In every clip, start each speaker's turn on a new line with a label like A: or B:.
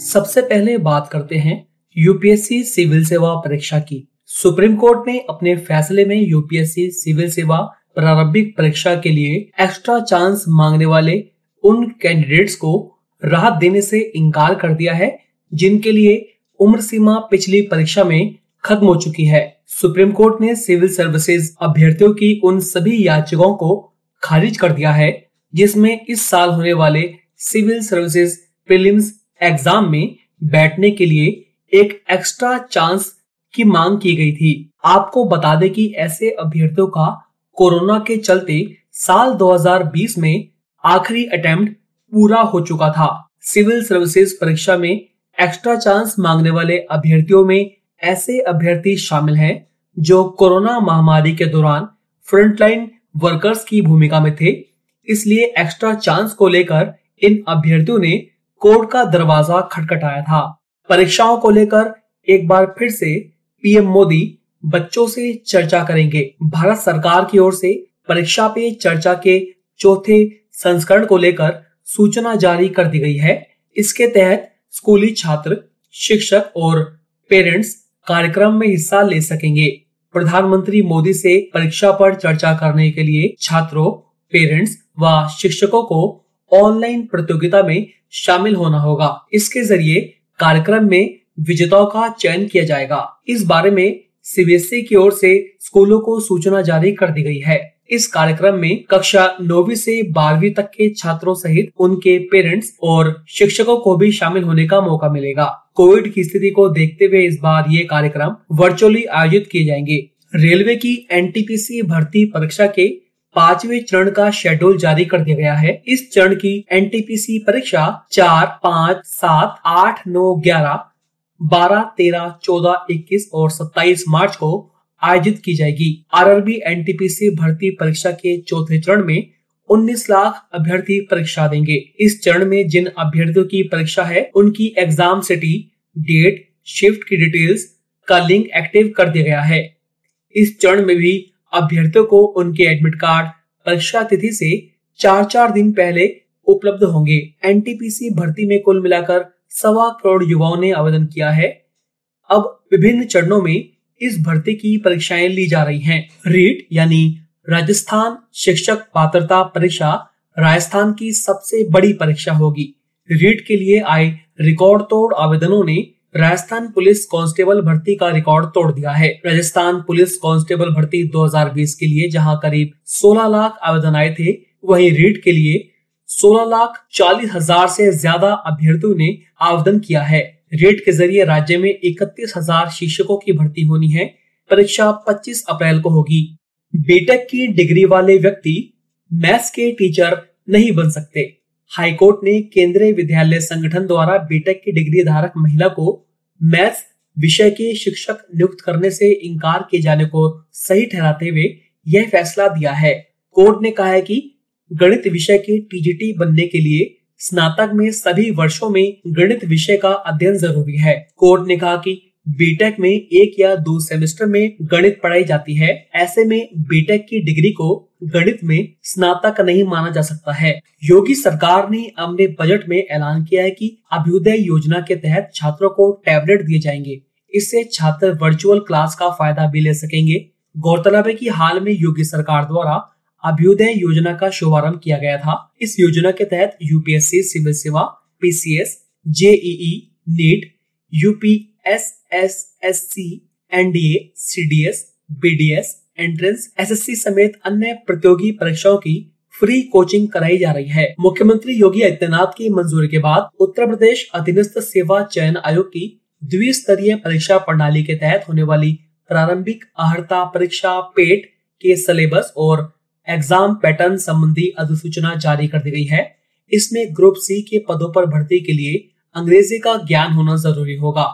A: सबसे पहले बात करते हैं यूपीएससी सिविल सेवा परीक्षा की। सुप्रीम कोर्ट ने अपने फैसले में यूपीएससी सिविल सेवा प्रारंभिक परीक्षा के लिए एक्स्ट्रा चांस मांगने वाले उन कैंडिडेट्स को राहत देने से इनकार कर दिया है, जिनके लिए उम्र सीमा पिछली परीक्षा में खत्म हो चुकी है। सुप्रीम कोर्ट ने सिविल सर्विसेज़ अभ्यर्थियों की उन सभी याचिकाओं को खारिज कर दिया है, जिसमें इस साल होने वाले सिविल सर्विसेज़ प्रीलिम्स एग्ज़ाम में बैठने के लिए एक एक्स्ट्रा चांस की मांग की गई थी। आपको बता दें कि ऐसे अभ्यर्थियों का कोरोना के चलते साल 2020 में आखिरी अटेम्प्ट पूरा हो चुका था। सिविल सर्विसेज़ परीक्षा में एक्स्ट्रा चांस मांगने वाले अभ्यर्थियों में ऐसे अभ्यर्थी शामिल हैं जो कोरोना महामारी के दौरान फ्रंटलाइन वर्कर्स की भूमिका में थे। इसलिए एक्स्ट्रा चांस को लेकर इन अभ्यर्थियों ने कोर्ट का दरवाज़ा खटखटाया था। परीक्षाओं को लेकर एक बार फिर से पीएम मोदी बच्चों से चर्चा करेंगे। भारत सरकार की ओर से परीक्षा पे चर्चा के चौथे संस्करण को लेकर सूचना जारी कर दी गई है। इसके तहत स्कूली छात्र, शिक्षक और पेरेंट्स कार्यक्रम में हिस्सा ले सकेंगे। प्रधानमंत्री मोदी से परीक्षा पर चर्चा करने के लिए छात्रों, पेरेंट्स व शिक्षकों को ऑनलाइन प्रतियोगिता में शामिल होना होगा। इसके ज़रिए कार्यक्रम में विजेताओं का चयन किया जाएगा। इस बारे में सीबीएसई की ओर से स्कूलों को सूचना जारी कर दी गई है। इस कार्यक्रम में कक्षा नौवीं से बारहवीं तक के छात्रों सहित उनके पेरेंट्स और शिक्षकों को भी शामिल होने का मौका मिलेगा। कोविड की स्थिति को देखते हुए इस बार ये कार्यक्रम वर्चुअली आयोजित किए जाएँगे। रेलवे की एनटीपीसी भर्ती परीक्षा के पाँचवें चरण का शेड्यूल जारी कर दिया गया है। इस चरण की एनटीपीसी परीक्षा चार, पाँच, सात, आठ, नौ, ग्यारह, बारह, तेरह, चौदह, इक्कीस और सत्ताईस मार्च को आयोजित की जाएगी। आरआरबी एनटीपीसी भर्ती परीक्षा के चौथे चरण में 19 लाख अभ्यर्थी परीक्षा देंगे। इस चरण में जिन अभ्यर्थियों की परीक्षा है, उनकी एग्ज़ाम सिटी डेट शिफ्ट की डिटेल्स का लिंक एक्टिव कर दिया गया है। इस चरण में भी अभ्यर्थियों को उनके एडमिट कार्ड परीक्षा तिथि से चार चार दिन पहले उपलब्ध होंगे। एनटीपीसी भर्ती में कुल मिलाकर सवा करोड़ युवाओं ने आवेदन किया है। अब विभिन्न चरणों में इस भर्ती की परीक्षाएँ ली जा रही हैं। रीट यानी राजस्थान शिक्षक पात्रता परीक्षा राजस्थान की सबसे बड़ी परीक्षा होगी। रीट के लिए आए रिकॉर्ड तोड़ आवेदनों ने राजस्थान पुलिस कांस्टेबल भर्ती का रिकॉर्ड तोड़ दिया है। राजस्थान पुलिस कांस्टेबल भर्ती 2020 के लिए जहाँ करीब 16 लाख आवेदन आए थे, वहीं रीट के लिए 16 लाख चालीस हज़ार से ज़्यादा अभ्यर्थियों ने आवेदन किया है। रेट के ज़रिए राज्य में इकतीस हज़ार शिक्षकों की भर्ती होनी है। परीक्षा 25 अप्रैल को होगी। बीटेक की डिग्री वाले व्यक्ति मैथ्स के टीचर नहीं बन सकते। हाईकोर्ट ने केंद्रीय विद्यालय संगठन द्वारा बीटेक की डिग्री धारक महिला को मैथ्स विषय के शिक्षक नियुक्त करने से इनकार किए जाने को सही ठहराते हुए यह फैसला दिया है। कोर्ट ने कहा है कि गणित विषय के टीजीटी बनने के लिए स्नातक में सभी वर्षों में गणित विषय का अध्ययन ज़रूरी है। कोर्ट ने कहा कि बीटेक में एक या दो सेमेस्टर में गणित पढ़ाई जाती है। ऐसे में बीटेक की डिग्री को गणित में स्नातक नहीं माना जा सकता है। योगी सरकार ने अपने बजट में ऐलान किया है कि अभ्युदय योजना के तहत छात्रों को टैबलेट दिए जाएँगे। इससे छात्र वर्चुअल क्लास का फ़ायदा भी ले सकेंगे। गौरतलब है कि हाल में योगी सरकार द्वारा अभ्युदय योजना का शुभारंभ किया गया था। इस योजना के तहत यूपीएससी सिविल सेवा PCS JEE NEET UP S S S C NDA CDS BDS entrance SSC समेत अन्य प्रतियोगी परीक्षाओं की फ्री कोचिंग कराई जा रही है। मुख्यमंत्री योगी आदित्यनाथ की मंजूरी के बाद उत्तर प्रदेश अधीनस्थ सेवा चयन आयोग की द्विस्तरीय परीक्षा प्रणाली के तहत होने वाली प्रारंभिक अहर्ता परीक्षा पेट के सिलेबस और एग्ज़ाम पैटर्न संबंधी अधिसूचना जारी कर दी गई है। इसमें ग्रुप सी के पदों पर भर्ती के लिए अंग्रेज़ी का ज्ञान होना ज़रूरी होगा।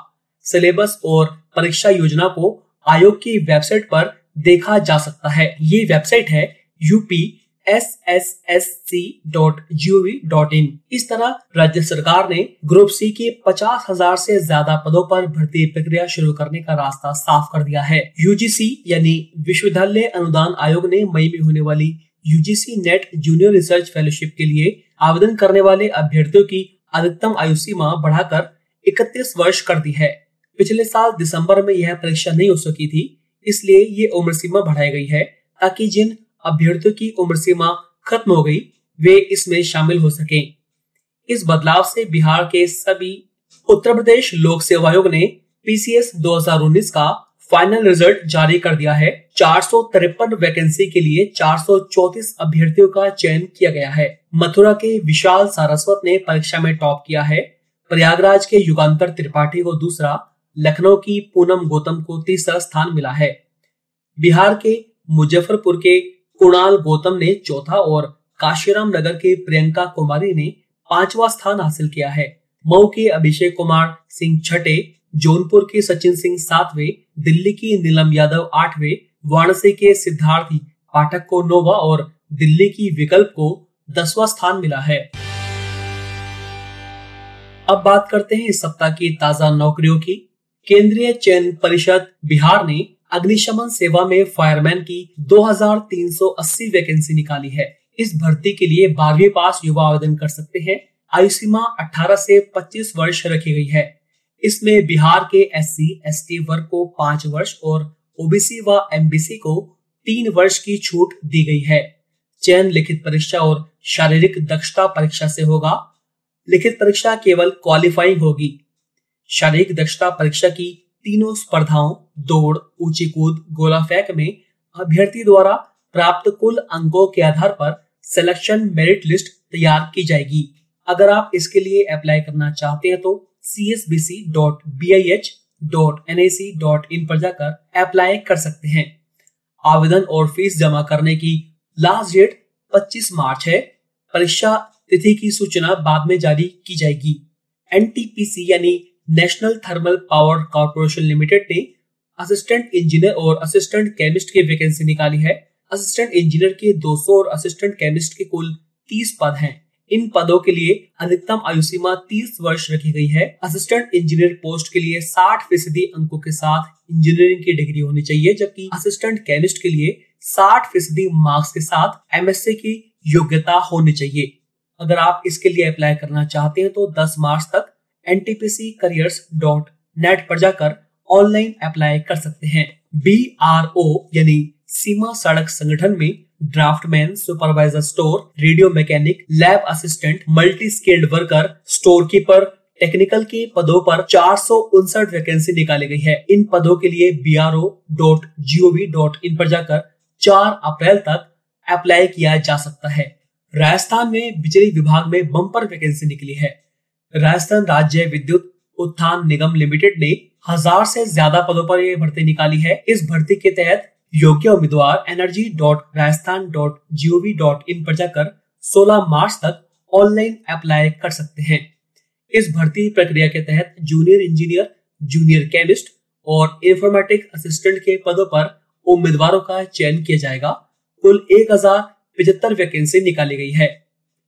A: सिलेबस और परीक्षा योजना को आयोग की वेबसाइट पर देखा जा सकता है। ये वेबसाइट है UP S S S C dot G O V dot in इस तरह राज्य सरकार ने ग्रुप सी के पचास हज़ार से ज़्यादा पदों पर भर्ती प्रक्रिया शुरू करने का रास्ता साफ़ कर दिया है। यूजीसी यानी विश्वविद्यालय अनुदान आयोग ने मई में होने वाली UGC NET junior research fellowship के लिए आवेदन करने वाले अभ्यर्थियों की अधिकतम आयु सीमा बढ़ाकर 31 वर्ष कर दी है। पिछले साल दिसंबर में यह परीक्षा नहीं हो सकी थी, इसलिए ये उम्र सीमा बढ़ाई गई है ताकि जिन अभ्यर्थियों की उम्र सीमा खत्म हो गई, वे इसमें शामिल हो सके। इस बदलाव से बिहार के सभी उत्तर प्रदेश लोक सेवा आयोग ने पीसीएस 2019 का फाइनल रिज़ल्ट जारी कर दिया है। चार वैकेंसी के लिए 434 अभ्यर्थियों का चयन किया गया है। मथुरा के विशाल सारस्वत ने परीक्षा में टॉप किया है। प्रयागराज के युगांतर त्रिपाठी को दूसरा लखनऊ की पूनम गौतम को तीसरा स्थान मिला है। बिहार के मुजफ्फरपुर के कुणाल गौतम ने चौथा और काशीराम नगर के प्रियंका कुमारी ने पांचवा स्थान हासिल किया है। मऊ के अभिषेक कुमार सिंह छठे, जौनपुर के सचिन सिंह सातवें, दिल्ली की नीलम यादव आठवें, वाराणसी के सिद्धार्थ पाठक को नोवा और दिल्ली की विकल्प को दसवां स्थान मिला है। अब बात करते हैं इस सप्ताह की ताज़ा नौकरियों की। केंद्रीय चयन परिषद बिहार ने अग्निशमन सेवा में फायरमैन की 2380 वैकेंसी निकाली है। इस भर्ती के लिए बारहवीं पास युवा आवेदन कर सकते हैं। आयु सीमा 18 से 25 वर्ष रखी गई है। इसमें बिहार के एस सी एस वर्ग को पाँच वर्ष और ओबीसी व एमबीसी को तीन वर्ष की छूट दी गई है। चयन लिखित परीक्षा और शारीरिक दक्षता परीक्षा से होगा। लिखित परीक्षा केवल क्वालिफाइंग होगी। शारीरिक दक्षता परीक्षा की तीनों स्पर्धाओं, दौड़ ऊँची कूद गोला फेंक में अभ्यर्थी द्वारा प्राप्त कुल अंकों के आधार पर सिलेक्शन मेरिट लिस्ट तैयार की जाएगी। अगर आप इसके लिए अप्लाई करना चाहते हैं तो C S B C dot B I H dot N I C dot in पर जाकर अप्लाई कर सकते हैं। आवेदन और फ़ीस जमा करने की लास्ट डेट 25 मार्च है। परीक्षा तिथि की सूचना बाद में जारी की जाएगी। एनटीपीसी यानी national thermal power corporation limited ने असिस्टेंट इंजीनियर और असिस्टेंट केमिस्ट की वैकेंसी निकाली है। असिस्टेंट इंजीनियर के 200 और असिस्टेंट केमिस्ट के कुल 30 पद हैं। इन पदों के लिए अधिकतम आयु सीमा 30 वर्ष रखी गई है। असिस्टेंट इंजीनियर पोस्ट के लिए 60 फ़ीसदी अंकों के साथ इंजीनियरिंग की डिग्री होनी चाहिए, जबकि असिस्टेंट केमिस्ट के लिए 60 फ़ीसदी मार्क्स के साथ एमएससी की योग्यता होनी चाहिए। अगर आप इसके लिए अप्लाई करना चाहते हैं तो 10 मार्च तक नेट पर जाकर ऑनलाइन अप्लाई कर सकते हैं। बी आर ओ यानी सीमा सड़क संगठन में draftsman supervisor store radio mechanic lab assistant multi skilled worker store keeper technical के पदों पर चार सौ उनसठ वैकेंसी निकाली गई है। इन पदों के लिए B R O dot G O V dot in पर जाकर चार अप्रैल तक अप्लाई किया जा सकता है। राजस्थान में बिजली विभाग में बम्पर वैकेंसी निकली है। राजस्थान राज्य विद्युत उत्थान निगम लिमिटेड ने हज़ार से ज़्यादा पदों पर यह भर्ती निकाली है। इस भर्ती के तहत योग्य उम्मीदवार energy dot Rajasthan dot G O V dot in पर जाकर 16 मार्च तक ऑनलाइन अप्लाई कर सकते हैं। इस भर्ती प्रक्रिया के तहत जूनियर इंजीनियर जूनियर केमिस्ट और इंफॉर्मेटिक असिस्टेंट के पदों पर उम्मीदवारों का चयन किया जाएगा। कुल एक हज़ार पिछहत्तर वैकेंसी निकाली गई है।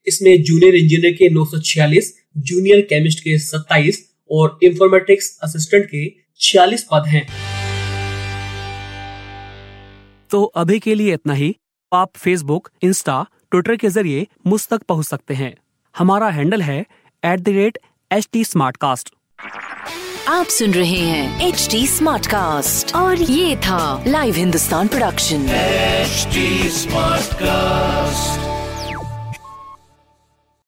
A: इसमें जूनियर इंजीनियर के नौ सौ छियालीस जूनियर केमिस्ट के 27 और इंफॉर्मेटिक्स असिस्टेंट के 46 पद हैं।
B: तो अभी के लिए इतना ही। आप फेसबुक इंस्टा ट्विटर के ज़रिए मुझ तक पहुँच सकते हैं। हमारा हैंडल है at the rate H T
C: आप सुन रहे हैं एच टी और ये था live Hindustan production H
D: smart cast